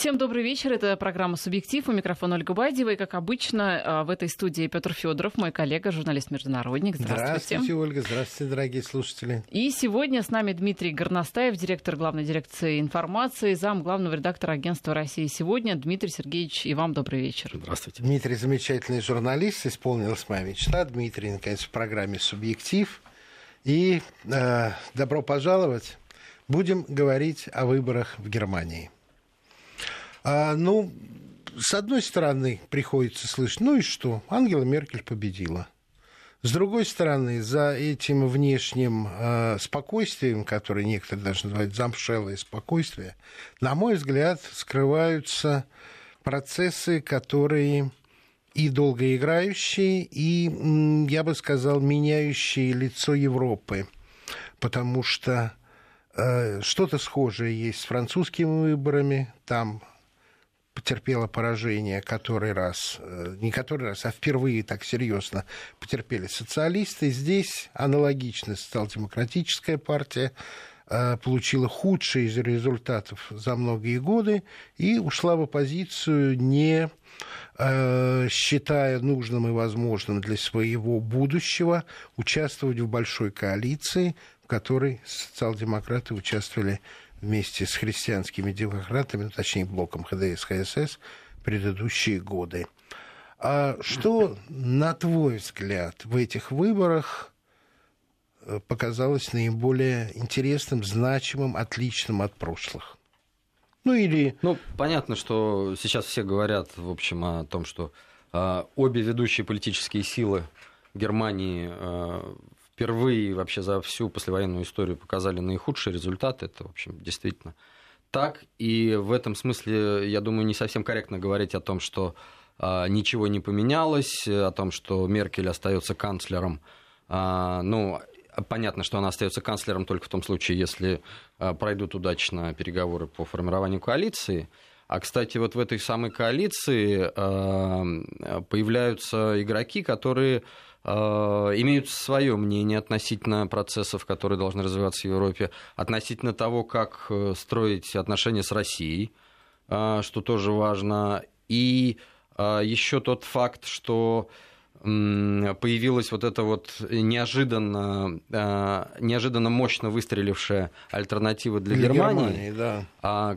Всем добрый вечер. Это программа «Субъектив». У микрофона Ольга Байдева. И, как обычно, а, в этой студии Петр Федоров, мой коллега, журналист-международник. Здравствуйте. Здравствуйте, Ольга. Здравствуйте, дорогие слушатели. И сегодня с нами Дмитрий Горностаев, директор главной дирекции информации, зам главного редактора агентства «России сегодня». Дмитрий Сергеевич, и вам добрый вечер. Здравствуйте. Дмитрий замечательный журналист. Исполнилась моя мечта. Дмитрий, наконец, в программе «Субъектив». И э, добро пожаловать. Будем говорить о выборах в Германии. А, ну, с одной стороны, приходится слышать, ну и что, Ангела Меркель победила. С другой стороны, за этим внешним э, спокойствием, которое некоторые даже называют замшелое спокойствие, на мой взгляд, скрываются процессы, которые и долгоиграющие, и, я бы сказал, меняющие лицо Европы. Потому что э, что-то схожее есть с французскими выборами. Там потерпела поражение который раз, э, не который раз, а впервые так серьезно потерпели социалисты. Здесь аналогично социал-демократическая партия э, получила худший из результатов за многие годы и ушла в оппозицию, не э, считая нужным и возможным для своего будущего участвовать в большой коалиции, в которой социал-демократы участвовали вместе с христианскими демократами, ну, точнее, блоком ХДС, ХСС, предыдущие годы. А что, на твой взгляд, в этих выборах э, показалось наиболее интересным, значимым, отличным от прошлых? Ну или... Ну, понятно, что сейчас все говорят, в общем, о том, что э, обе ведущие политические силы Германии э, впервые вообще за всю послевоенную историю показали наихудшие результаты. Это, в общем, действительно так. И в этом смысле, я думаю, не совсем корректно говорить о том, что а, ничего не поменялось, о том, что Меркель остается канцлером. А, ну, понятно, что она остается канцлером только в том случае, если а, пройдут удачно переговоры по формированию коалиции. А, кстати, вот в этой самой коалиции появляются игроки, которые имеют свое мнение относительно процессов, которые должны развиваться в Европе, относительно того, как э, строить отношения с Россией, э, что тоже важно. И еще тот факт, что появилась вот эта вот неожиданно, неожиданно мощно выстрелившая альтернатива для, для Германии, Германии да. А,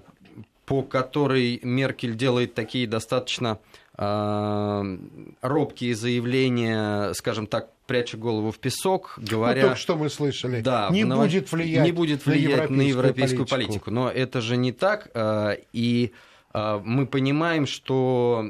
по которой Меркель делает такие достаточно Э, робкие заявления, скажем так, пряча голову в песок, говоря... Ну, только что мы слышали. Да, не, ново... будет влиять не будет влиять на европейскую, на европейскую политику. политику. Но это же не так. Э, и э, мы понимаем, что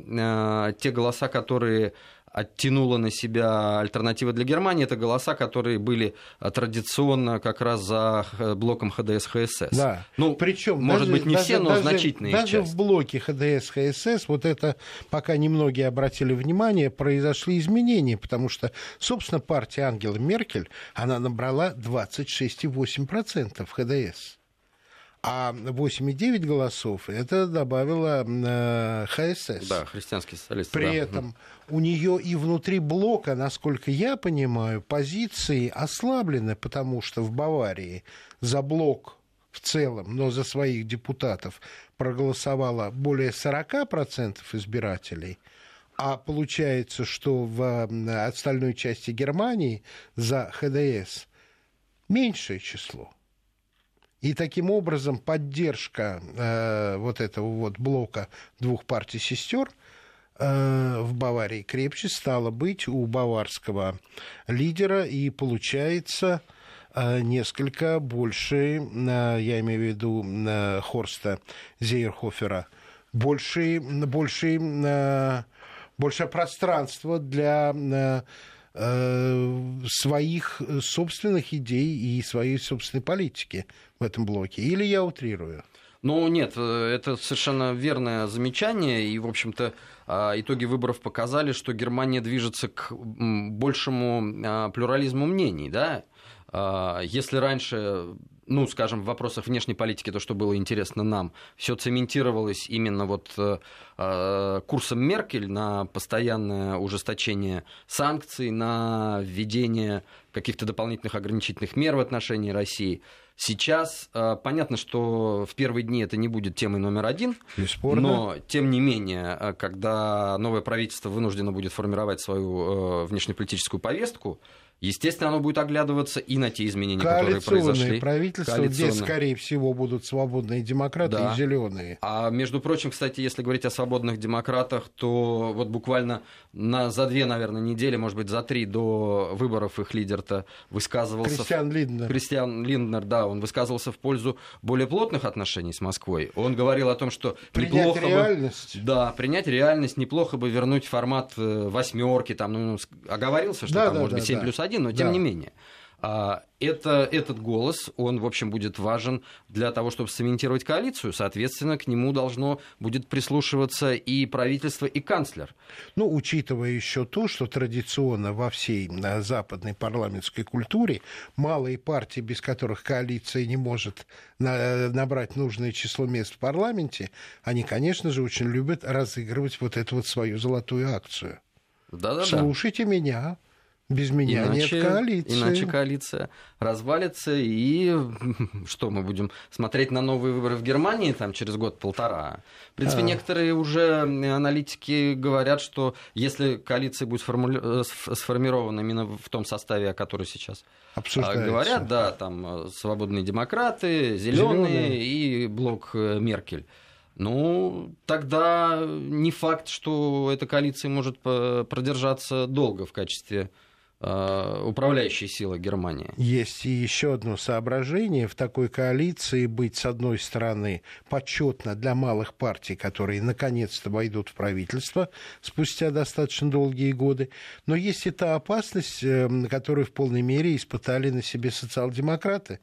те голоса, которые оттянула на себя альтернатива для Германии, это голоса, которые были э, традиционно как раз за блоком ХДС-ХСС. Да. Ну, Причем может даже, быть, не даже, все, но даже, значительная даже часть. Даже в блоке ХДС-ХСС, вот это, пока немногие обратили внимание, произошли изменения, потому что, собственно, партия Ангела Меркель, она набрала 26,8% ХДС а 8,9 голосов это добавила э, ХСС. Да, христианский социалист. При да. этом у нее и внутри блока, насколько я понимаю, позиции ослаблены, потому что в Баварии за блок в целом, но за своих депутатов проголосовало более 40% избирателей, а получается, что в остальной части Германии за ХДС меньшее число. И таким образом поддержка э, вот этого вот блока двух партий сестер э, в Баварии крепче стала быть у баварского лидера, и получается э, несколько больше, э, я имею в виду э, Хорста Зейерхофера, больше, больше, э, больше пространства для э, своих собственных идей и своей собственной политики в этом блоке. Или я утрирую? Ну, нет, э, это совершенно верное замечание. И, в общем-то, а, итоги выборов показали, что Германия движется к большему а, плюрализму мнений. Да? А, если раньше ну, скажем, в вопросах внешней политики, то, что было интересно нам, все цементировалось именно вот э, э, курсом Меркель на постоянное ужесточение санкций, на введение каких-то дополнительных ограничительных мер в отношении России. Сейчас э, понятно, что в первые дни это не будет темой номер один, Бесспорно. но тем не менее, когда новое правительство вынуждено будет формировать свою э, внешнеполитическую повестку, Естественно, оно будет оглядываться и на те изменения, которые произошли. правительства, где, скорее всего, будут свободные демократы да. и зеленые. А между прочим, кстати, если говорить о свободных демократах, то вот буквально на, за две, наверное, недели, может быть, за три до выборов их лидер-то высказывался... Кристиан Линднер. Кристиан Линднер, да, он высказывался в пользу более плотных отношений с Москвой. Он говорил о том, что принять неплохо реальность. бы... Да, принять реальность, неплохо бы вернуть формат э, восьмерки, там, ну, оговорился, что да, там, да, может да, быть, 7 да. плюс 1 один, но тем да. не менее. А, это, этот голос, он, в общем, будет важен для того, чтобы цементировать коалицию. Соответственно, к нему должно будет прислушиваться и правительство, и канцлер. Ну, учитывая еще то, что традиционно во всей западной парламентской культуре малые партии, без которых коалиция не может набрать нужное число мест в парламенте, они, конечно же, очень любят разыгрывать вот эту вот свою золотую акцию. Да-да-да. Слушайте меня. Без меня иначе, нет коалиции. Иначе коалиция развалится, и что мы будем смотреть на новые выборы в Германии там, через год-полтора? В принципе, а. некоторые уже аналитики говорят, что если коалиция будет сформули... Э, сформирована именно в том составе, о котором сейчас а, говорят, да, там э, свободные демократы, зеленые и блок э, Меркель. Ну, тогда не факт, что эта коалиция может продержаться долго в качестве управляющей силы Германии. Есть и еще одно соображение. В такой коалиции быть, с одной стороны, почетно для малых партий, которые наконец-то войдут в правительство спустя достаточно долгие годы. Но есть и та опасность, эм, которую в полной мере испытали на себе социал-демократы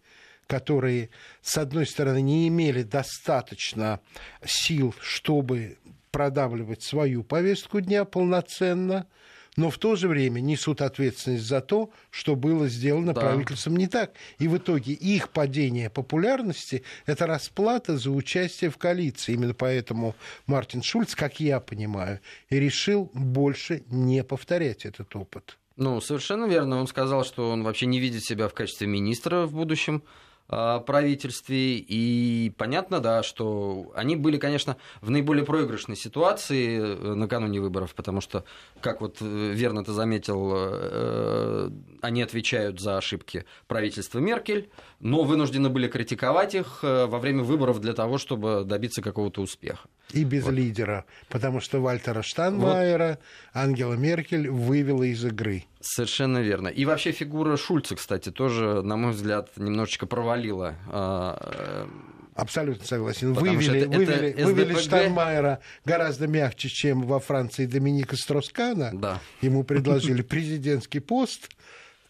которые, с одной стороны, не имели достаточно сил, чтобы продавливать свою повестку дня полноценно – но в то же время несут ответственность за то, что было сделано да. правительством не так. И в итоге их падение популярности – это расплата за участие в коалиции. Именно поэтому Мартин Шульц, как я понимаю, и решил больше не повторять этот опыт. Ну, совершенно верно. Он сказал, что он вообще не видит себя в качестве министра в будущем правительстве. И понятно, да, что они были, конечно, в наиболее проигрышной ситуации э, накануне выборов, потому что, как вот э, верно ты заметил, э, они отвечают за ошибки правительства Меркель, но вынуждены были критиковать их во время выборов для того, чтобы добиться какого-то успеха. И без вот. лидера, потому что Вальтера Штанмайера вот. Ангела Меркель вывела из игры. Совершенно верно. И вообще фигура Шульца, кстати, тоже, на мой взгляд, немножечко провалила. А, э, Абсолютно согласен. Вывели, это, вывели, это вывели Штайнмайера гораздо мягче, чем во Франции Доминика Строскана. Да. Ему предложили президентский пост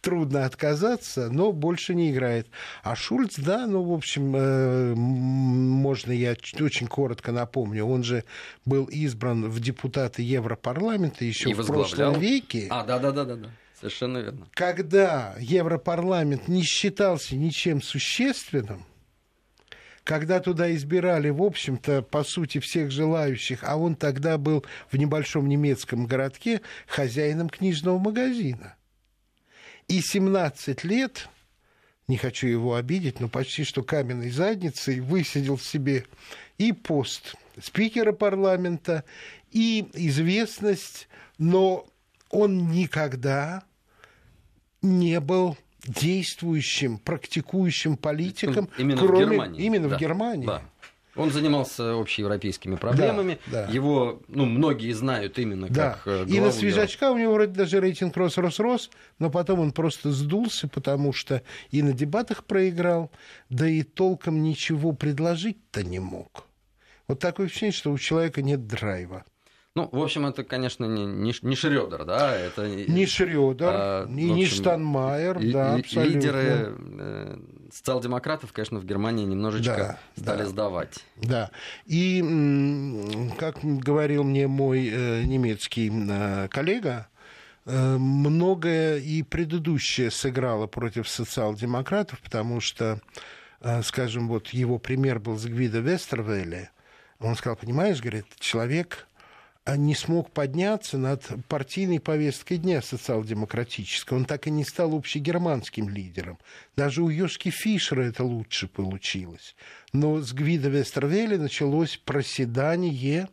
трудно отказаться, но больше не играет. А Шульц, да, ну, в общем, э, можно я очень коротко напомню, он же был избран в депутаты Европарламента еще в прошлом веке. А, да, да, да, да, да. Совершенно верно. Когда Европарламент не считался ничем существенным, когда туда избирали, в общем-то, по сути, всех желающих, а он тогда был в небольшом немецком городке хозяином книжного магазина. И 17 лет, не хочу его обидеть, но почти что каменной задницей высидел в себе и пост спикера парламента, и известность, но он никогда не был действующим, практикующим политиком, именно кроме, в Германии. Именно да, в Германии. Да. Он занимался общеевропейскими проблемами. Да, да. Его, ну, многие знают именно да. как э, И на свежачка дела. у него вроде даже рейтинг рос-рос-рос, но потом он просто сдулся, потому что и на дебатах проиграл, да и толком ничего предложить-то не мог. Вот такое ощущение, что у человека нет драйва. Ну, в общем, это, конечно, не, не, не Шрёдер, да? Это, не Шрёдер, а, и общем, не Штанмайер, да, абсолютно. Лидеры э, социал-демократов, конечно, в Германии немножечко да, стали да, сдавать. Да, и, как говорил мне мой э, немецкий э, коллега, э, многое и предыдущее сыграло против социал-демократов, потому что э, скажем, вот его пример был с Гвида Вестервелли, он сказал, понимаешь, говорит, человек не смог подняться над партийной повесткой дня социал-демократической. Он так и не стал общегерманским лидером. Даже у Йошки Фишера это лучше получилось. Но с Гвида Вестервелли началось проседание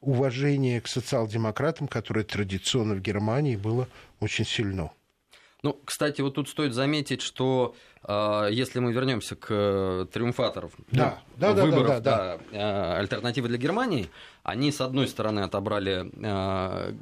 уважения к социал-демократам, которое традиционно в Германии было очень сильно. Ну, кстати, вот тут стоит заметить, что э, если мы вернемся к э, триумфаторам да, ну, да, выборов да, да, да, да. Э, альтернативы для Германии, они с одной стороны отобрали э,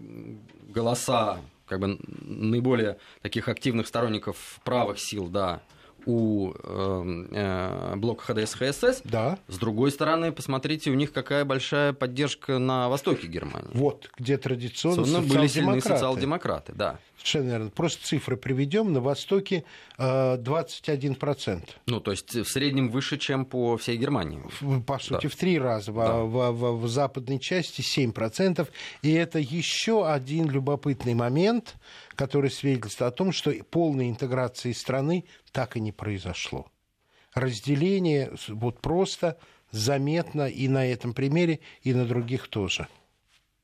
голоса как бы наиболее таких активных сторонников правых сил, да, у э, э, блока ХДС ХСС. Да. С другой стороны, посмотрите, у них какая большая поддержка на востоке Германии. Вот, где традиционно были сильные социал-демократы, да. Совершенно верно. Просто цифры приведем. На Востоке э, 21%. Ну, то есть в среднем выше, чем по всей Германии. По сути, да. в три раза. Да. В, в, в западной части 7%. И это еще один любопытный момент, который свидетельствует о том, что полной интеграции страны так и не произошло. Разделение вот просто заметно и на этом примере, и на других тоже.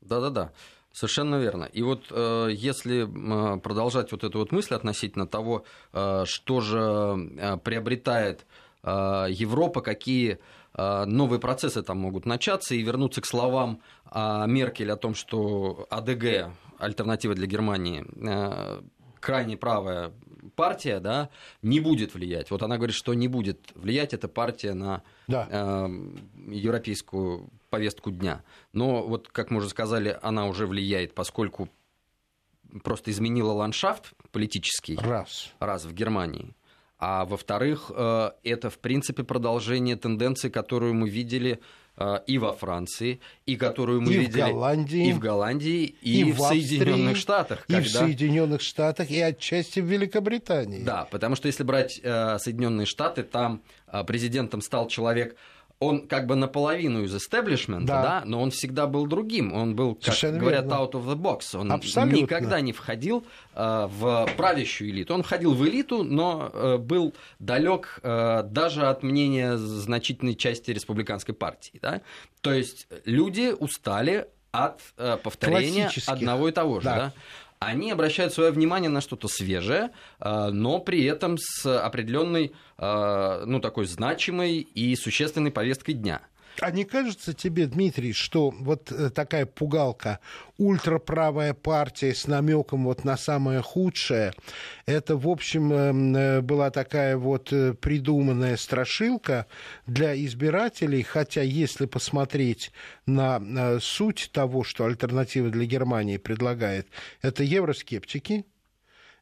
Да-да-да. Совершенно верно. И вот э, если э, продолжать вот эту вот мысль относительно того, э, что же приобретает Европа, какие новые процессы там могут начаться, и вернуться к словам Меркель о том, что АДГ, альтернатива для Германии, крайне правая партия, да, не будет влиять. Вот она говорит, что не будет влиять эта партия на да. э, европейскую повестку дня. Но вот, как мы уже сказали, она уже влияет, поскольку просто изменила ландшафт политический. Раз. Раз в Германии. А во-вторых, э, это, в принципе, продолжение тенденции, которую мы видели э, и во Франции, и которую мы и видели в Голландии, и в Голландии, и, и в, в Соединенных Штатах. И когда... в Соединенных Штатах, и отчасти в Великобритании. Да, потому что если брать э, Соединенные Штаты, там президентом стал человек он как бы наполовину из истеблишмента, да. да, но он всегда был другим. Он был, как Совершенно говорят, верно. out of the box. Он Абсолютно. никогда не входил э, в правящую элиту. Он входил в элиту, но э, был далек э, даже от мнения значительной части республиканской партии. Да? То есть люди устали от э, повторения одного и того же. Да. Да? Они обращают свое внимание на что-то свежее, э, но при этом с определенной, э, ну, такой значимой и существенной повесткой дня. А не кажется тебе, Дмитрий, что вот э, такая пугалка, ультраправая партия с намеком вот на самое худшее, это, в общем, эм, э, была такая вот э, придуманная страшилка для избирателей, хотя если посмотреть на суть того, что альтернатива для Германии предлагает, это евроскептики,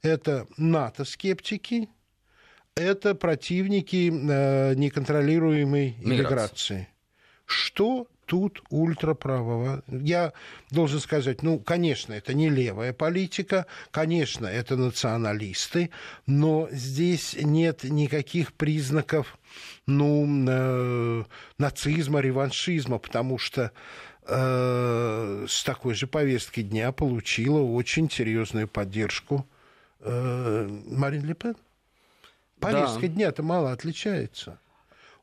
это НАТО-скептики, это противники неконтролируемой иммиграции. Что тут ультраправого. Я должен сказать, ну, конечно, это не левая политика, конечно, это националисты, но здесь нет никаких признаков, ну, э, нацизма, реваншизма, потому что э, с такой же повесткой дня получила очень серьезную поддержку э, Марин Ле Пен. Повестка да. дня-то мало отличается.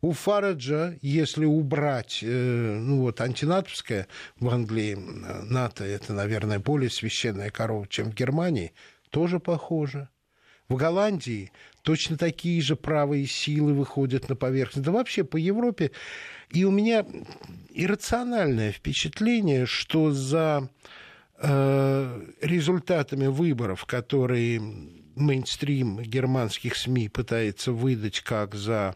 У Фараджа, если убрать, э, ну вот, антинатовское в Англии, НАТО это, наверное, более священная корова, чем в Германии, тоже похоже. В Голландии точно такие же правые силы выходят на поверхность. Да вообще по Европе. И у меня иррациональное впечатление, что за э, результатами выборов, которые мейнстрим германских СМИ пытается выдать как за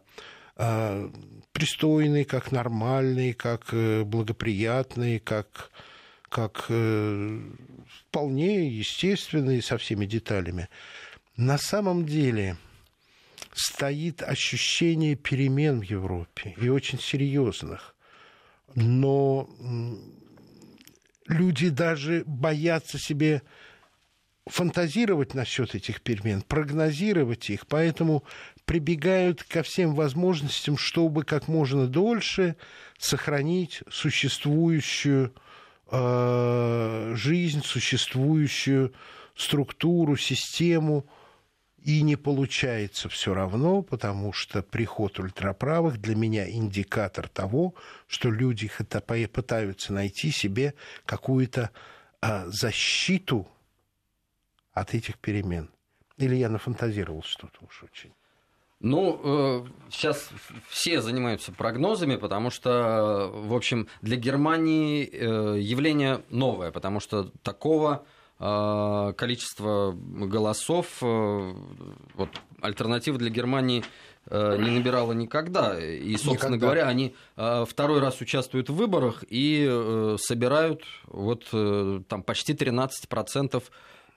пристойный, как нормальный, как э, благоприятный, как, как э, вполне естественный со всеми деталями. На самом деле стоит ощущение перемен в Европе, и очень серьезных. Но люди даже боятся себе фантазировать насчет этих перемен, прогнозировать их, поэтому прибегают ко всем возможностям, чтобы как можно дольше сохранить существующую э, жизнь, существующую структуру, систему. И не получается все равно, потому что приход ультраправых для меня индикатор того, что люди пытаются найти себе какую-то а, защиту от этих перемен. Или я нафантазировал что-то уж очень. Ну, э, сейчас все занимаются прогнозами, потому что, в общем, для Германии э, явление новое, потому что такого э, количества голосов, вот, альтернатива для Германии не набирала никогда. И, собственно никогда. говоря, они второй раз участвуют в выборах и собирают вот там почти 13%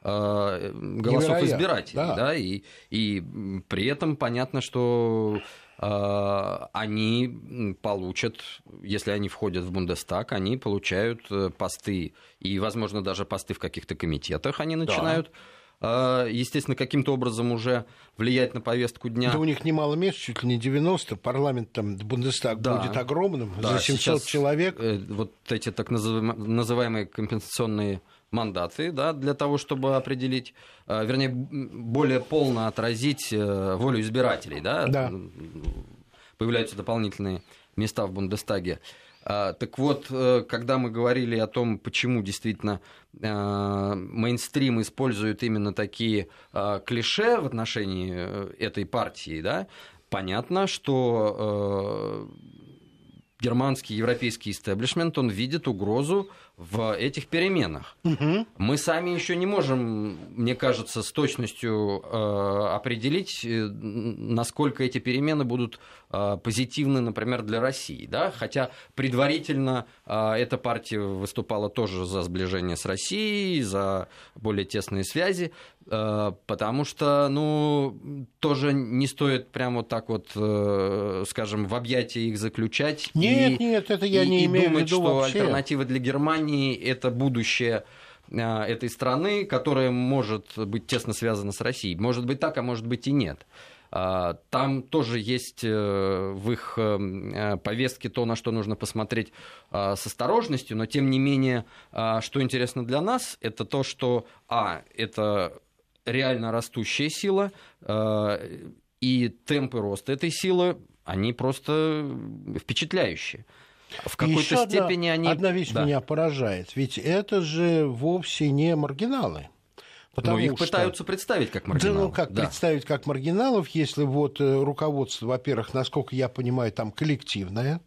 Э, голосов Невероятно. избирателей. Да. Да, и, и при этом понятно, что э, они получат, если они входят в Бундестаг, они получают э, посты, и, возможно, даже посты в каких-то комитетах они начинают. Да естественно, каким-то образом уже влиять на повестку дня. Да у них немало мест, чуть ли не 90, парламент там, Бундестаг да. будет огромным, да, за 700 человек. Вот эти так называемые компенсационные мандаты да, для того, чтобы определить, э, вернее, более полно отразить э, волю избирателей. Да? Да. Появляются дополнительные места в Бундестаге. А, так вот, э, когда мы говорили о том, почему действительно мейнстрим использует именно такие клише в отношении этой партии, да, понятно, что германский европейский истеблишмент, он видит угрозу в этих переменах. Угу. Мы сами еще не можем, мне кажется, с точностью э, определить, э, насколько эти перемены будут э, позитивны, например, для России. Да? Хотя предварительно э, эта партия выступала тоже за сближение с Россией, за более тесные связи. Э, потому что, ну, тоже не стоит прямо вот так вот, э, скажем, в объятия их заключать. Нет, и, нет, это я и, не и имею думать, в виду что вообще. альтернатива для Германии – это будущее э, этой страны, которая может быть тесно связана с Россией. Может быть так, а может быть и нет. Там тоже есть в их повестке то, на что нужно посмотреть с осторожностью, но тем не менее, что интересно для нас, это то, что, а, это реально растущая сила, э, и темпы роста этой силы, они просто впечатляющие. В какой-то степени одна, они... Одна вещь да. меня поражает, ведь это же вовсе не маргиналы. Потому Но их что... пытаются представить как маргиналов. Да, ну как да. представить как маргиналов, если вот э, руководство, во-первых, насколько я понимаю, там коллективное,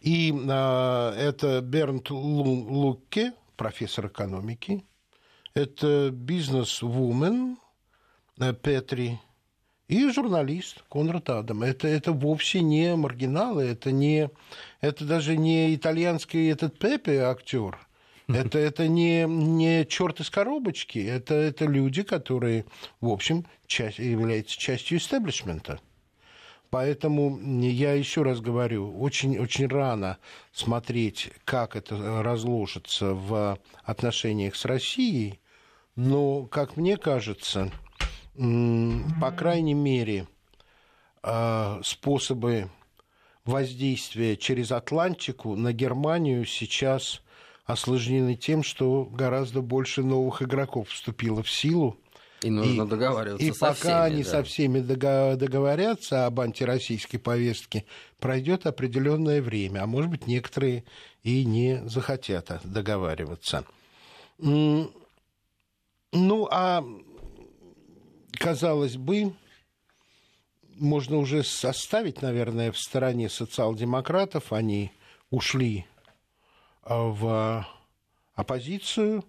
и э, это Бернт Лукке, профессор экономики, это бизнес-вумен э, Петри и журналист Конрад Адам. Это, это вовсе не маргиналы, это, не, это даже не итальянский этот Пепе актер. Это, это не, не черт из коробочки, это, это люди, которые, в общем, часть, являются частью истеблишмента. Поэтому я еще раз говорю, очень, очень рано смотреть, как это разложится в отношениях с Россией, но, как мне кажется, по крайней мере, а, способы воздействия через Атлантику на Германию сейчас осложнены тем, что гораздо больше новых игроков вступило в силу. И нужно и, договариваться и со пока всеми, они да. со всеми договорятся об антироссийской повестке, пройдет определенное время, а может быть некоторые и не захотят договариваться. Ну, а казалось бы, можно уже составить, наверное, в стороне социал-демократов. Они ушли а, в оппозицию,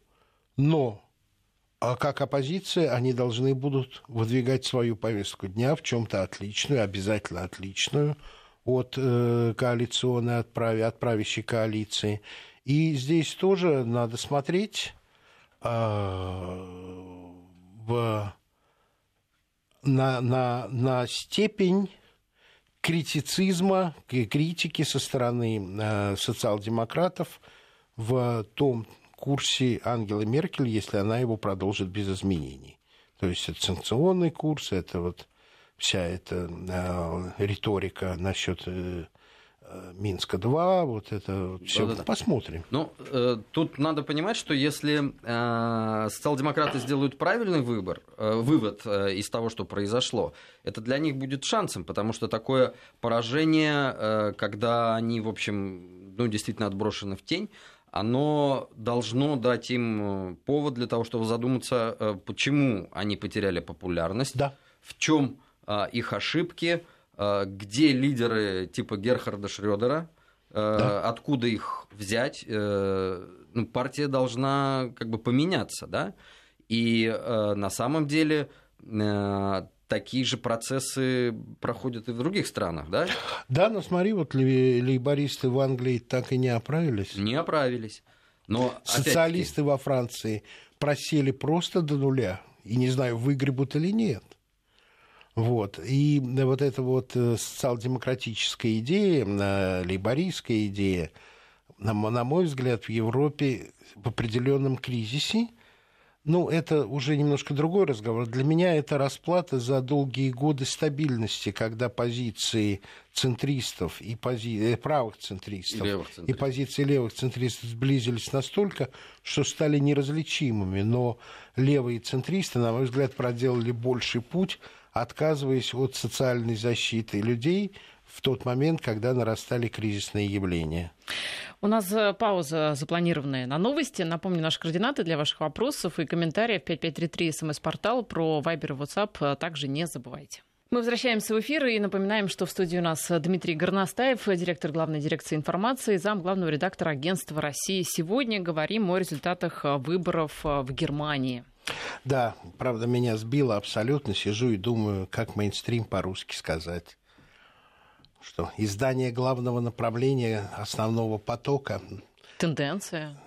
но а как оппозиция они должны будут выдвигать свою повестку дня в чем-то отличную, обязательно отличную от э, коалиционной, от, от правящей коалиции. И здесь тоже надо смотреть Э, в, на, на, на степень критицизма, критики со стороны э, социал-демократов в том курсе Ангелы Меркель, если она его продолжит без изменений. То есть это санкционный курс, это вот вся эта э, риторика насчет э, Минска-2, вот это все. Да, да. Посмотрим. Ну, э, тут надо понимать, что если э, социал-демократы сделают правильный выбор, э, вывод э, из того, что произошло, это для них будет шансом, потому что такое поражение, э, когда они, в общем, ну, действительно отброшены в тень, оно должно дать им э, повод для того, чтобы задуматься, э, почему они потеряли популярность, да. в чем э, их ошибки, где лидеры типа Герхарда Шрёдера, э, да. откуда их взять, э, ну, партия должна как бы поменяться, да, и на самом деле такие же процессы проходят и в других странах, да? Да, но смотри, вот лейбористы в Англии так и не оправились. Не оправились. Но, Социалисты во Франции просели просто до нуля. И не знаю, выгребут или нет. Вот. И вот эта вот э, социал-демократическая идея, э, лейбористская идея, на, мой взгляд, в Европе в определенном кризисе, ну, это уже немножко другой разговор. Для меня это расплата за долгие годы стабильности, когда позиции центристов и пози... Э, правых центристов центристов и позиции левых центристов сблизились настолько, что стали неразличимыми. Но левые центристы, на мой взгляд, проделали больший путь отказываясь от социальной защиты людей в тот момент, когда нарастали кризисные явления. У нас э, пауза запланированная на новости. Напомню, наши координаты для ваших вопросов и комментариев 5533 смс-портал про Viber и WhatsApp э, также не забывайте. Мы возвращаемся в эфир и напоминаем, что в студии у нас Дмитрий Горностаев, директор главной дирекции информации, зам главного редактора агентства России. Сегодня говорим о результатах выборов в Германии. Да, правда, меня сбило абсолютно. Сижу и думаю, как мейнстрим по-русски сказать. Что издание главного направления основного потока. Тенденция.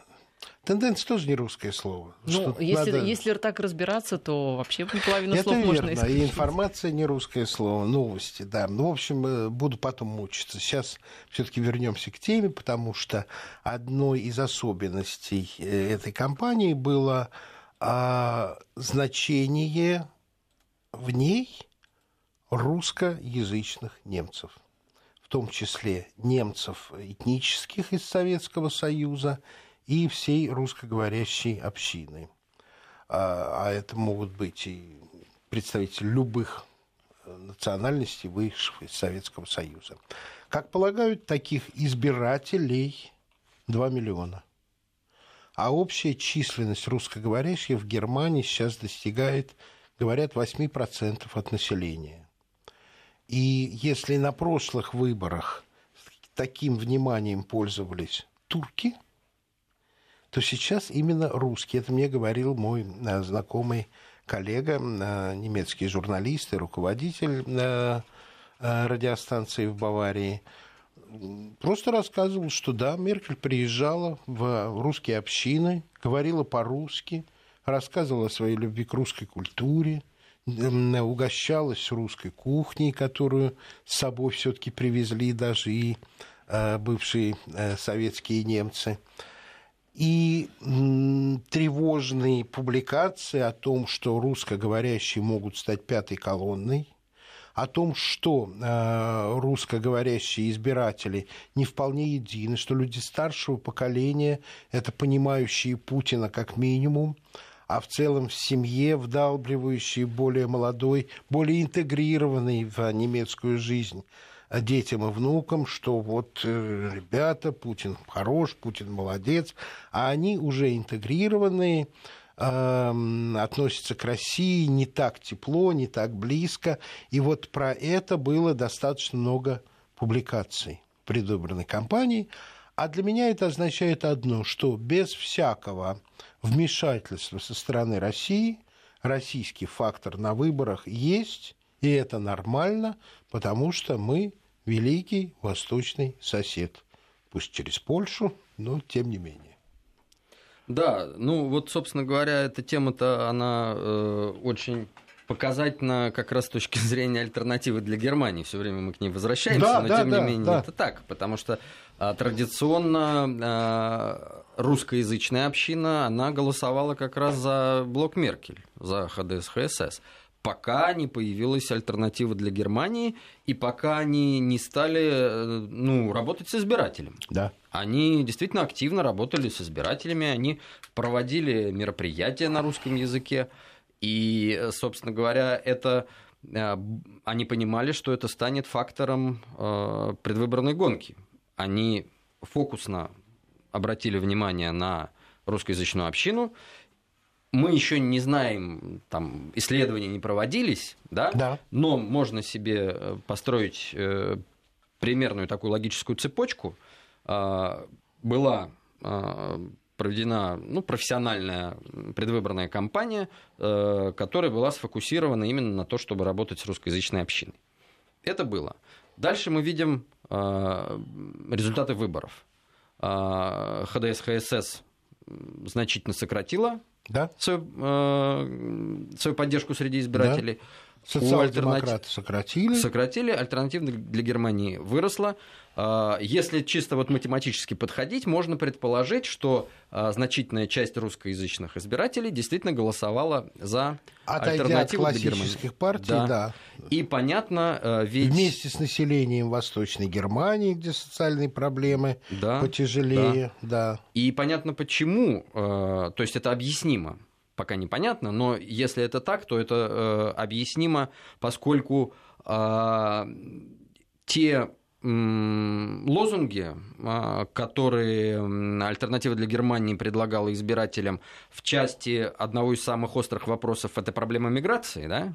Тенденция тоже не русское слово. Ну, если, надо... если так разбираться, то вообще половину Это слов верно. можно исключить. И информация не русское слово, новости, да. Ну, в общем, э, буду потом мучиться. Сейчас все-таки вернемся к теме, потому что одной из особенностей э, этой кампании было а значение в ней русскоязычных немцев, в том числе немцев этнических из Советского Союза и всей русскоговорящей общины. А, а это могут быть и представители любых национальностей, вышедших из Советского Союза. Как полагают, таких избирателей 2 миллиона – а общая численность русскоговорящих в Германии сейчас достигает, говорят, 8% от населения. И если на прошлых выборах таким вниманием пользовались турки, то сейчас именно русские. Это мне говорил мой э, знакомый коллега, э, немецкий журналист и руководитель э, радиостанции в Баварии – просто рассказывал, что да, Меркель приезжала в русские общины, говорила по-русски, рассказывала о своей любви к русской культуре, угощалась русской кухней, которую с собой все-таки привезли даже и э, бывшие э, советские немцы. И тревожные публикации о том, что русскоговорящие могут стать пятой колонной, о том, что э, русскоговорящие избиратели не вполне едины, что люди старшего поколения – это понимающие Путина как минимум, а в целом в семье вдалбливающие более молодой, более интегрированный в немецкую жизнь детям и внукам, что вот, э, ребята, Путин хорош, Путин молодец, а они уже интегрированные, относится к России не так тепло, не так близко. И вот про это было достаточно много публикаций предвыборной кампании. А для меня это означает одно, что без всякого вмешательства со стороны России российский фактор на выборах есть, и это нормально, потому что мы великий восточный сосед. Пусть через Польшу, но тем не менее. Да, ну вот, собственно говоря, эта тема-то, она э, очень показательна как раз с точки зрения альтернативы для Германии. Все время мы к ней возвращаемся, да, но да, тем да, не менее да. это так, потому что а, традиционно а, русскоязычная община, она голосовала как раз за блок Меркель, за ХДС. Пока не появилась альтернатива для Германии, и пока они не стали э, ну, работать с избирателем. Да. Они действительно активно работали с избирателями, они проводили мероприятия на русском языке, и, собственно говоря, это э, они понимали, что это станет фактором э, предвыборной гонки. Они фокусно обратили внимание на русскоязычную общину, мы еще не знаем, там исследования не проводились, да, да. но можно себе э, построить э, примерную такую логическую цепочку. Э, была э, проведена ну, профессиональная предвыборная кампания, э, которая была сфокусирована именно на то, чтобы работать с русскоязычной общиной. Это было. Дальше мы видим э, результаты выборов. Э, ХДС ХСС значительно сократила да? свою, э, свою поддержку среди избирателей. Да. Социал-демократы сократили. Сократили, альтернатива для Германии выросла. А, если чисто вот математически подходить, можно предположить, что а, значительная часть русскоязычных избирателей действительно голосовала за Отойдя альтернативу от классических партий, да. да. И понятно, а, ведь... Вместе с населением Восточной Германии, где социальные проблемы да, потяжелее, да. да. И понятно почему, то есть это объяснимо пока непонятно, но если это так, то это э, объяснимо, поскольку э, те лозунги, э, которые альтернатива для Германии предлагала избирателям в части одного из самых острых вопросов, это проблема миграции, да?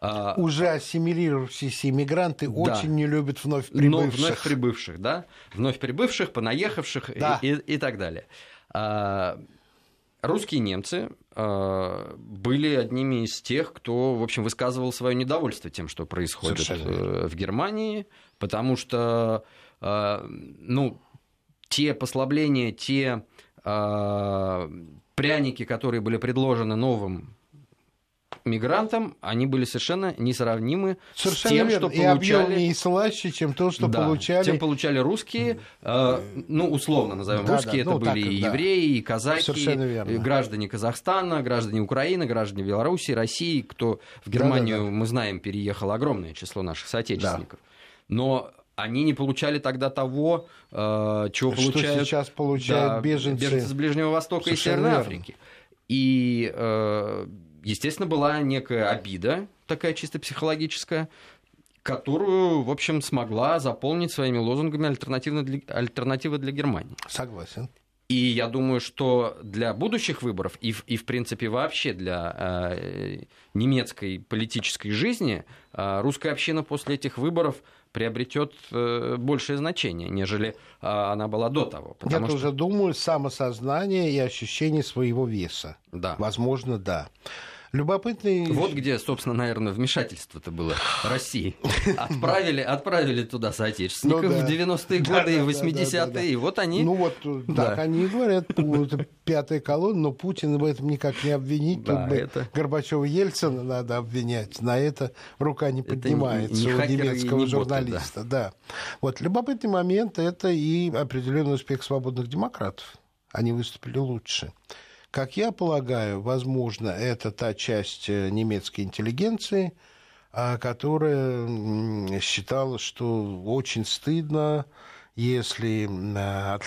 А, Уже ассимилировавшиеся иммигранты да. очень не любят вновь прибывших. Но вновь прибывших, да? Вновь прибывших, понаехавших да. и, и, и так далее. А, русские немцы э, были одними из тех, кто, в общем, высказывал свое недовольство тем, что происходит Совершенно. Э, в Германии, потому что, э, ну, те послабления, те пряники, которые были предложены новым мигрантам, они были совершенно несравнимы совершенно с тем, верно. что получали... И и слаще, чем то, что да, получали... Тем получали русские, э, ну, условно назовем да, русские, да, это ну, были так, и да. евреи, и казаки, и граждане Казахстана, граждане Украины, граждане Беларуси, России, кто в Германию, да, да, да. мы знаем, переехало огромное число наших соотечественников. Да. Но они не получали тогда того, э, чего что получают сейчас получают да, беженцы. беженцы с Ближнего Востока Совершенно и Северной верно. Африки. И э, естественно, была некая обида, такая чисто психологическая, которую, в общем, смогла заполнить своими лозунгами альтернатива для, альтернатива для Германии. Согласен. И я думаю, что для будущих выборов и, и в принципе, вообще для э, немецкой политической жизни э, русская община после этих выборов приобретет э, большее значение, нежели э, она была до того. Я что... тоже думаю, самосознание и ощущение своего веса. Да. Возможно, да. Любопытный... Вот где, собственно, наверное, вмешательство-то было России. Отправили, отправили туда соотечественников ну, да. в 90-е годы и 80-е, и вот они... Ну вот, так они говорят, пятая колонна, но Путин в этом никак не обвинить. Тут бы это... Горбачева Ельцина надо обвинять. На это рука не поднимается у немецкого журналиста. Да. Вот любопытный момент это и определенный успех свободных демократов. Они выступили лучше. Как я полагаю, возможно, это та часть э, немецкой интеллигенции, а, которая считала, что очень стыдно, если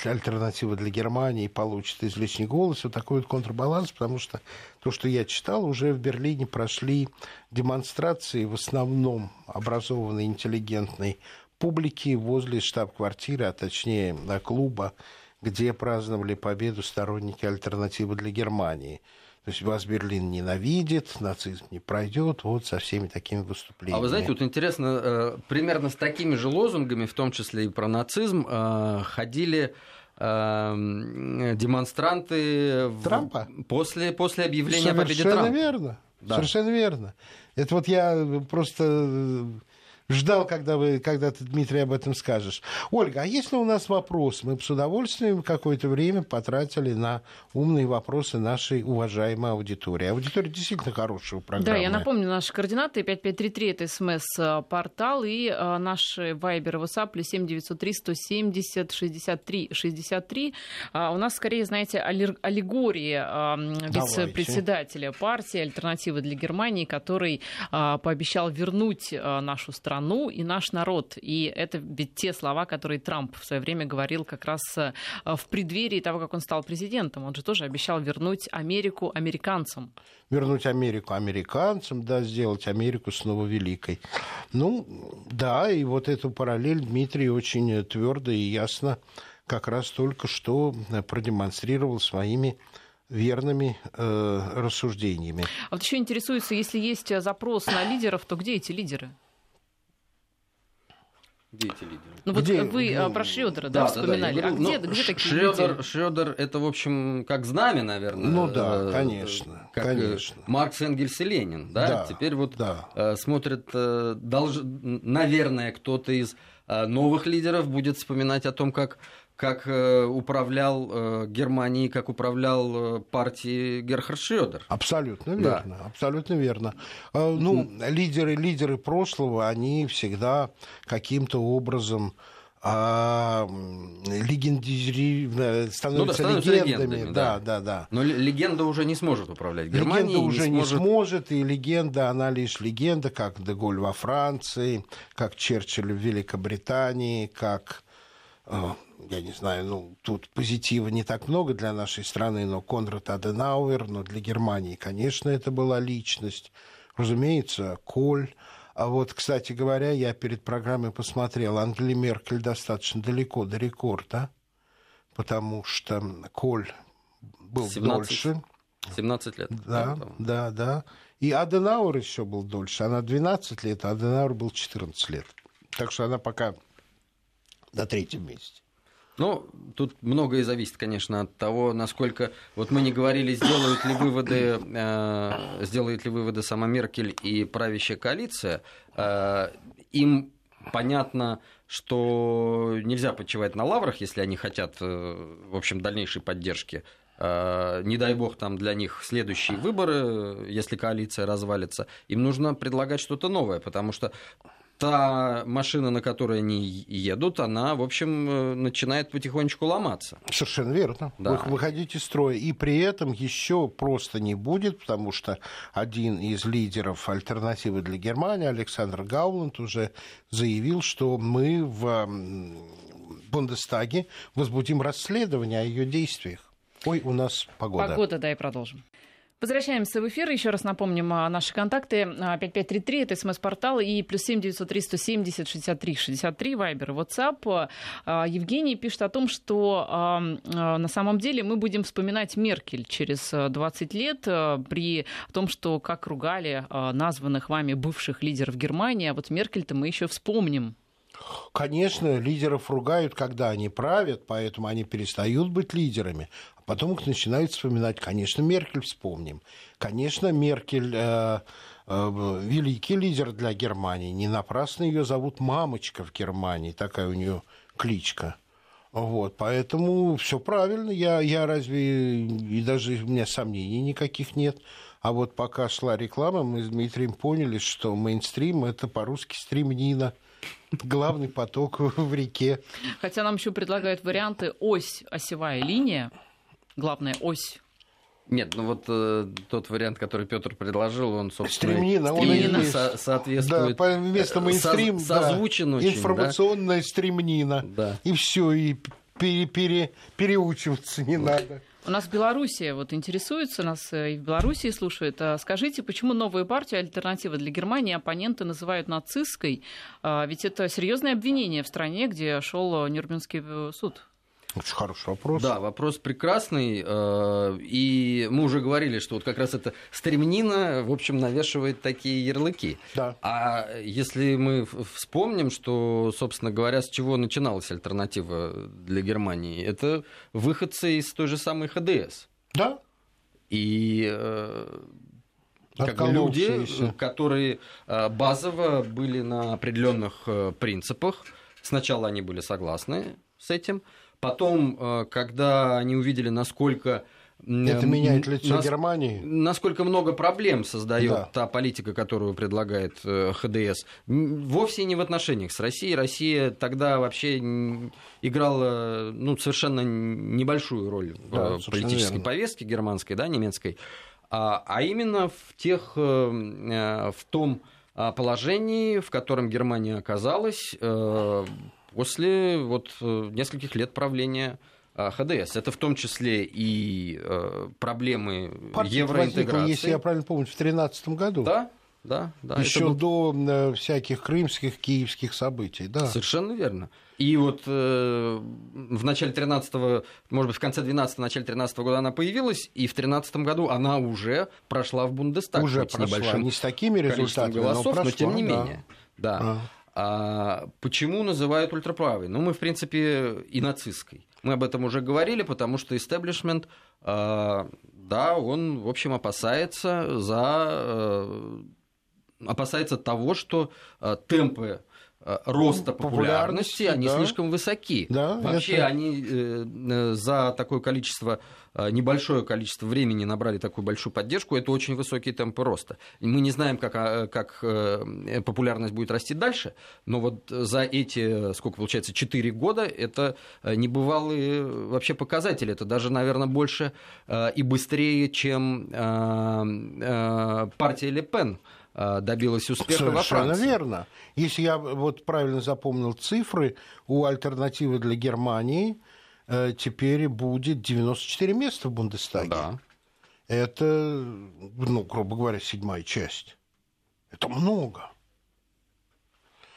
альтернатива для Германии получит излишний голос, вот такой вот контрбаланс, потому что то, что я читал, уже в Берлине прошли демонстрации в основном образованной интеллигентной публики возле штаб-квартиры, а точнее клуба где праздновали победу сторонники альтернативы для Германии. То есть вас Берлин ненавидит, нацизм не пройдет, вот со всеми такими выступлениями. А вы знаете, вот интересно, э, примерно с такими же лозунгами, в том числе и про нацизм, э, ходили э, демонстранты Трампа? После, после объявления Совершенно о победе Трампа. Верно. Да. Совершенно верно. Это вот я просто Ждал, когда, вы, когда ты, Дмитрий, об этом скажешь. Ольга, а если у нас вопрос? Мы с удовольствием какое-то время потратили на умные вопросы нашей уважаемой аудитории. Аудитория действительно хорошая программа. Да, я напомню, наши координаты 5533 это смс-портал и а, наши вайбер и WhatsApp плюс 7903 170 63 63. А, у нас скорее, знаете, аллегория а, вице-председателя партии «Альтернативы для Германии», который а, пообещал вернуть а, нашу страну и наш народ. И это ведь те слова, которые Трамп в свое время говорил как раз а, в преддверии того, как он стал президентом. Он же тоже обещал вернуть Америку американцам. Вернуть Америку американцам, да, сделать Америку снова великой. Ну, да, и вот эту параллель Дмитрий очень твердо и ясно как раз только что продемонстрировал своими верными э, рассуждениями. А вот еще интересуется, если есть запрос на лидеров, то где эти лидеры? Где эти лидеры? Ну вот где? вы ну, про Шредера да, да, вспоминали. Да, да, говорю, а где, ну, где такие Шредер, люди? Шредер это, в общем, как знамя, наверное. Ну да, э, конечно. Как э, конечно. Маркс, Энгельс и Ленин. Да? Да, Теперь вот да. э, смотрят, э, долж... наверное, кто-то из э, новых лидеров будет вспоминать о том, как как э, управлял э, Германией, как управлял э, партией Герхард Шредер. Абсолютно верно, да. абсолютно верно. Ну, лидеры, лидеры прошлого, они всегда каким-то образом а, легенди... становятся, ну, да, становятся легендами. легендами да. да, да, да. Но легенда уже не сможет управлять Германией. Легенда уже не сможет... не сможет, и легенда, она лишь легенда, как Деголь во Франции, как Черчилль в Великобритании, как я не знаю, ну, тут позитива не так много для нашей страны, но Конрад Аденауэр, но для Германии, конечно, это была личность. Разумеется, Коль. А вот, кстати говоря, я перед программой посмотрел, Ангели Меркель достаточно далеко до рекорда, потому что Коль был 17, дольше. 17 лет. Да, да, да, да. И Аденауэр еще был дольше. Она 12 лет, а Аденауэр был 14 лет. Так что она пока на третьем месте. Ну, тут многое зависит, конечно, от того, насколько... Вот мы не говорили, сделают ли выводы, э, сделает ли выводы сама Меркель и правящая коалиция. Э, им понятно, что нельзя почивать на лаврах, если они хотят, э, в общем, дальнейшей поддержки. Э, не дай бог там для них следующие выборы, если коалиция развалится, им нужно предлагать что-то новое, потому что та машина, на которой они едут, она, в общем, э, начинает потихонечку ломаться. Совершенно верно. Да. Выходить из строя. И при этом еще просто не будет, потому что один из лидеров альтернативы для Германии, Александр Гауланд, уже заявил, что мы в Бундестаге возбудим расследование о ее действиях. Ой, у нас погода. Погода, да, и продолжим. Возвращаемся в эфир. Еще раз напомним а, наши контакты. 5533 а, это смс-портал и плюс 7 903 170 63 63 Вайбер, WhatsApp. А, Евгений пишет о том, что на самом деле мы будем вспоминать Меркель через 20 лет при том, что как ругали названных вами бывших лидеров Германии, а вот Меркель-то мы еще вспомним. Конечно, лидеров ругают, когда они правят, поэтому они перестают быть лидерами. А потом их начинают вспоминать. Конечно, Меркель вспомним. Конечно, Меркель э, э, великий лидер для Германии. Не напрасно ее зовут мамочка в Германии. Такая у нее кличка. Вот, поэтому все правильно. Я, я разве и даже у меня сомнений никаких нет. А вот пока шла реклама, мы с Дмитрием поняли, что мейнстрим это по-русски стремнина главный поток в реке. Хотя нам еще предлагают варианты ось, осевая линия, главная ось. Нет, ну вот э, тот вариант, который Петр предложил, он, собственно, стремнина, стремнина он со- соответствует. Да, вместо э, мейнстрим, со- созвучен да, очень, информационная да? стремнина. Да. И все, и пере- пере- переучиваться не надо. У нас в Беларуси вот интересуются, нас э, и в Беларуси слушают. А скажите, почему новую партию «Альтернатива для Германии» оппоненты называют нацистской? А ведь это серьезное обвинение в стране, где шел Нюрнбергский э, суд. Очень хороший вопрос. Да, вопрос прекрасный. Э, и мы уже говорили, что вот как раз эта стремнина, в общем, навешивает такие ярлыки. Да. А если мы вспомним, что, собственно говоря, с чего начиналась альтернатива для Германии, это выходцы из той же самой ХДС. Да. И э, как бы люди, которые базово были на определенных принципах. Сначала они были согласны с этим, потом, когда они увидели, насколько это меняет лицо Нас, Германии. Насколько много проблем создает да. та политика, которую предлагает э, ХДС. Вовсе не в отношениях с Россией. Россия тогда вообще играла ну, совершенно небольшую роль да, в политической верно. повестке германской, да, немецкой, а, а именно в, тех, э, э, в том а, положении, в котором Германия оказалась после вот, нескольких лет правления а, ХДС. Это в том числе и э, проблемы Партия евроинтеграции. Возникла, если я правильно помню, в 2013 году. Да, да, да. Еще был... до э, всяких крымских, киевских событий, да. Совершенно верно. И вот э, в начале 13-го, может быть, в конце 12-го, начале 13 -го года она появилась, и в 13 году она уже прошла в Бундестаг. Уже прошла, не с такими результатами, голосов, но, прошла, но тем не да. менее. Да. А. А почему называют ультраправой? Ну, мы, в принципе, и нацистской. Мы об этом уже говорили, потому что истеблишмент, а, да, он, в общем, опасается за э, опасается того, что э, темпы роста популярности, популярности они да. слишком высоки. Да, Вообще это... они э, за такое количество Э, небольшое количество времени набрали такую большую поддержку, это очень высокие темпы роста. Мы не знаем, как, а, как э, популярность будет расти дальше, но вот за эти, сколько получается, 4 года, это небывалые вообще показатели. Это даже, наверное, больше э, и быстрее, чем партия Ле Пен добилась успеха Совершенно во Франции. Верно. Если я вот правильно запомнил цифры, у альтернативы для Германии – Э, теперь будет 94 места в Бундестаге. Да. Это, ну, грубо говоря, седьмая часть. Это много.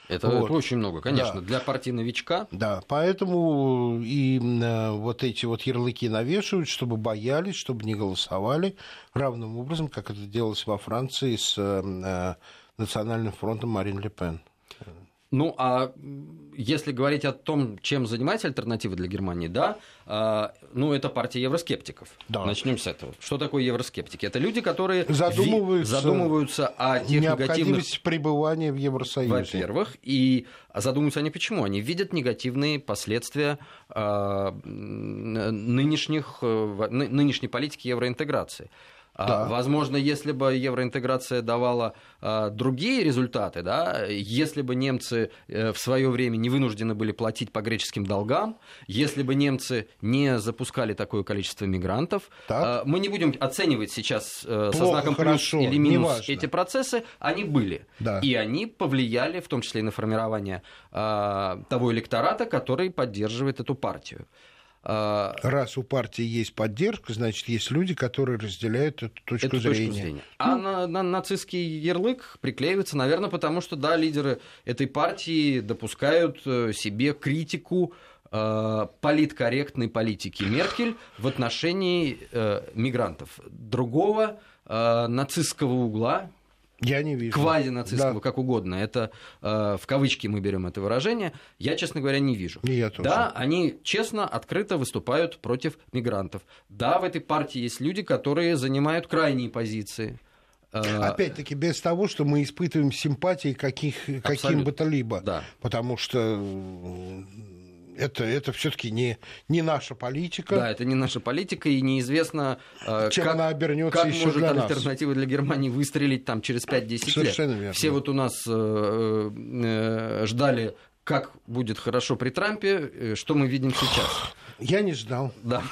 Это, вот. это очень много, конечно, да. для партии новичка. Да, поэтому и э, вот эти вот ярлыки навешивают, чтобы боялись, чтобы не голосовали равным образом, как это делалось во Франции с э, Национальным фронтом Марин Ле Пен. Ну, а если говорить о том, чем занимается альтернатива для Германии, да, э, ну, это партия евроскептиков. Да. Начнем с этого. Что такое евроскептики? Это люди, которые задумываются, ви- задумываются о тех негативных... пребывания в Евросоюзе. Во-первых, и задумываются они почему? Они видят негативные последствия э, нынешних, э, нынешней политики евроинтеграции. А, да. Возможно, если бы евроинтеграция давала а, другие результаты, да, если бы немцы э, в свое время не вынуждены были платить по греческим долгам, если бы немцы не запускали такое количество мигрантов, так. А, мы не будем оценивать сейчас э, Плохо, со знаком хорошо, плюс или минус эти процессы, они были. Да. И они повлияли, в том числе и на формирование того электората, который поддерживает эту партию. А, Раз у партии есть поддержка, значит, есть люди, которые разделяют эту точку, эту зрения. точку зрения. А ну... на, на нацистский ярлык приклеивается, наверное, потому что, да, лидеры этой партии допускают э, себе критику э, политкорректной политики Меркель в отношении э, мигрантов. Другого э, нацистского угла я не вижу. Квазинацистского, да. как угодно. Это э, в кавычки мы берем это выражение. Я, честно говоря, не вижу. И я тоже. Да, они честно, открыто выступают против мигрантов. Да, в этой партии есть люди, которые занимают крайние позиции. Э, Опять-таки, без того, что мы испытываем симпатии каких, каким бы то либо. Да. Потому что это, это все-таки не, не наша политика. Да, это не наша политика, и неизвестно, э, Чем как, она обернется как может для альтернатива нас. для Германии выстрелить там через 5-10 Совершенно лет. Верно. Все вот у нас э, э, ждали, как будет хорошо при Трампе, э, что мы видим сейчас. Я не ждал. Да.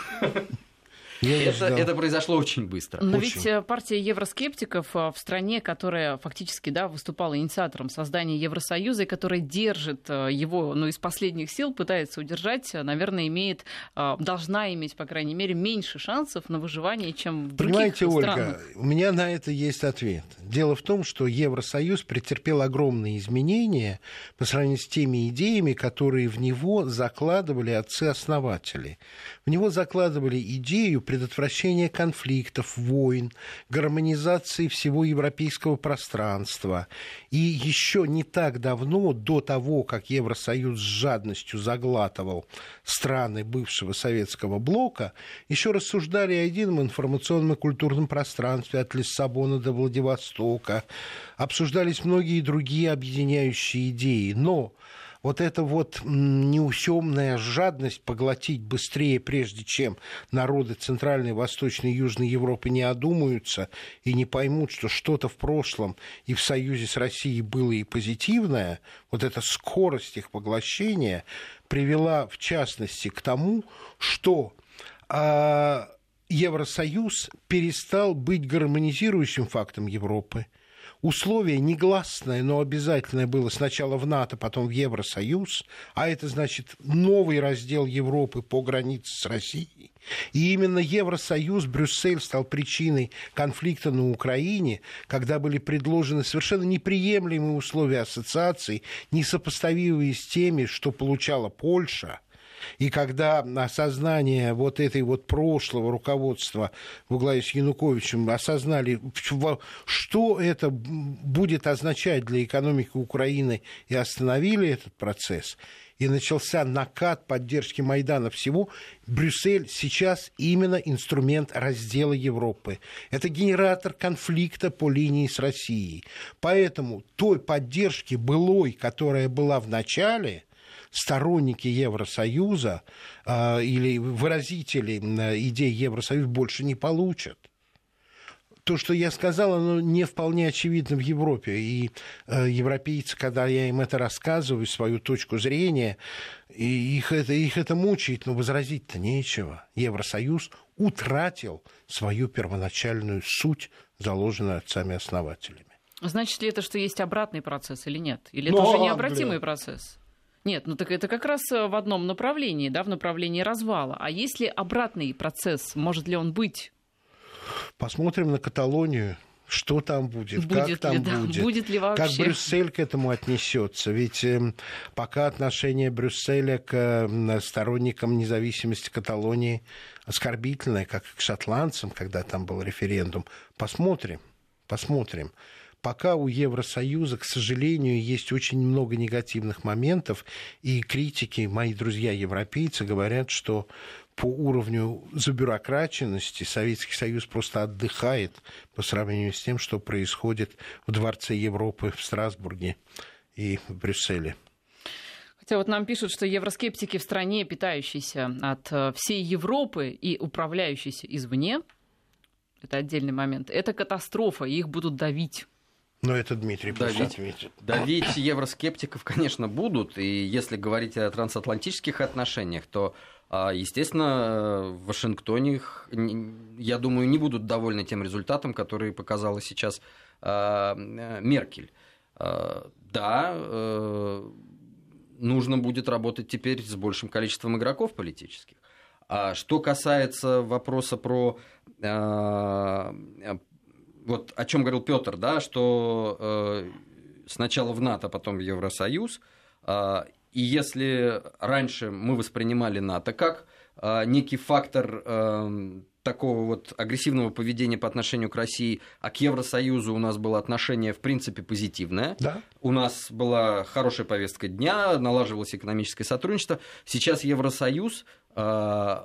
Это, это произошло очень быстро. Но очень. ведь э, партия евроскептиков э, в стране, которая фактически да, выступала инициатором создания Евросоюза и которая держит э, его ну, из последних сил, пытается удержать, наверное, имеет, должна иметь, по крайней мере, меньше шансов на выживание, чем в других Понимаете, странах. Ольга, у меня на это есть ответ. Дело в том, что Евросоюз претерпел огромные изменения по сравнению с теми идеями, которые в него закладывали отцы-основатели. В него закладывали идею предотвращения конфликтов, войн, гармонизации всего европейского пространства. И еще не так давно, до того, как Евросоюз с жадностью заглатывал страны бывшего советского блока, еще рассуждали о едином информационном и культурном пространстве от Лиссабона до Владивостока, обсуждались многие другие объединяющие идеи. Но вот эта вот неусемная жадность поглотить быстрее, прежде чем народы Центральной, Восточной и Южной Европы не одумаются и не поймут, что что-то в прошлом и в союзе с Россией было и позитивное, вот эта скорость их поглощения привела, в частности, к тому, что а, Евросоюз перестал быть гармонизирующим фактом Европы – условие негласное, но обязательное было сначала в НАТО, потом в Евросоюз, а это значит новый раздел Европы по границе с Россией. И именно Евросоюз, Брюссель стал причиной конфликта на Украине, когда были предложены совершенно неприемлемые условия ассоциации, несопоставимые с теми, что получала Польша – и когда осознание вот этой вот прошлого руководства в главе с Януковичем осознали, что это будет означать для экономики Украины, и остановили этот процесс, и начался накат поддержки Майдана всего, Брюссель сейчас именно инструмент раздела Европы. Это генератор конфликта по линии с Россией. Поэтому той поддержки былой, которая была в начале – сторонники Евросоюза э, или выразители идей Евросоюза больше не получат то, что я сказал, оно не вполне очевидно в Европе. И э, европейцы, когда я им это рассказываю, свою точку зрения, и их, это, их это мучает, но возразить-то нечего. Евросоюз утратил свою первоначальную суть, заложенную отцами-основателями. Значит ли это, что есть обратный процесс или нет? Или но, это уже необратимый Англия. процесс? Нет, ну так это как раз э, в одном направлении, да, в направлении развала. А есть ли обратный процесс? Может ли он быть? Посмотрим на Каталонию что там будет, будет как ли, там да, будет, будет ли вообще? как Брюссель к этому отнесется. Ведь э, пока отношение Брюсселя к э, сторонникам независимости Каталонии оскорбительное, как к шотландцам, когда там был референдум. Посмотрим, посмотрим пока у Евросоюза, к сожалению, есть очень много негативных моментов, и критики, мои друзья-европейцы, говорят, что по уровню забюрокраченности Советский Союз просто отдыхает по сравнению с тем, что происходит в Дворце Европы в Страсбурге и в Брюсселе. Хотя вот нам пишут, что евроскептики в стране, питающиеся от э, всей Европы и управляющиеся извне, это отдельный момент, это катастрофа, их будут давить. Но это Дмитрий давить, давить евроскептиков, конечно, будут. И если говорить о трансатлантических отношениях, то, а, естественно, в Вашингтоне, я думаю, не будут довольны тем результатом, который показала сейчас а, Меркель. А, да, э, нужно будет работать теперь с большим количеством игроков политических. А что касается вопроса про вот о чем говорил Петр, да, что э, сначала в НАТО, потом в Евросоюз. Э, и если раньше мы воспринимали НАТО как э, некий фактор э, такого вот агрессивного поведения по отношению к России, а к Евросоюзу у нас было отношение в принципе позитивное. Да. У нас была хорошая повестка дня, налаживалось экономическое сотрудничество. Сейчас Евросоюз э,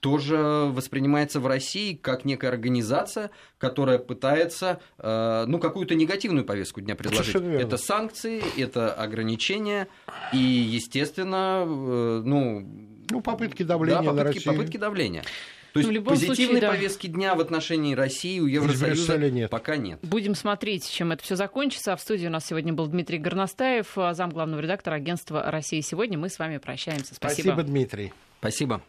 тоже воспринимается в России как некая организация, которая пытается э, ну, какую-то негативную повестку дня предложить. Это санкции, это ограничения и, естественно, э, ну, ну, попытки давления да, попытки, на Россию. Попытки давления. То есть ну, позитивной случае, да. повестки дня в отношении России у Евросоюза нет. пока нет. Будем смотреть, чем это все закончится. А в студии у нас сегодня был Дмитрий Горностаев, зам главного редактора агентства «Россия сегодня». Мы с вами прощаемся. Спасибо. Спасибо, Дмитрий. Спасибо.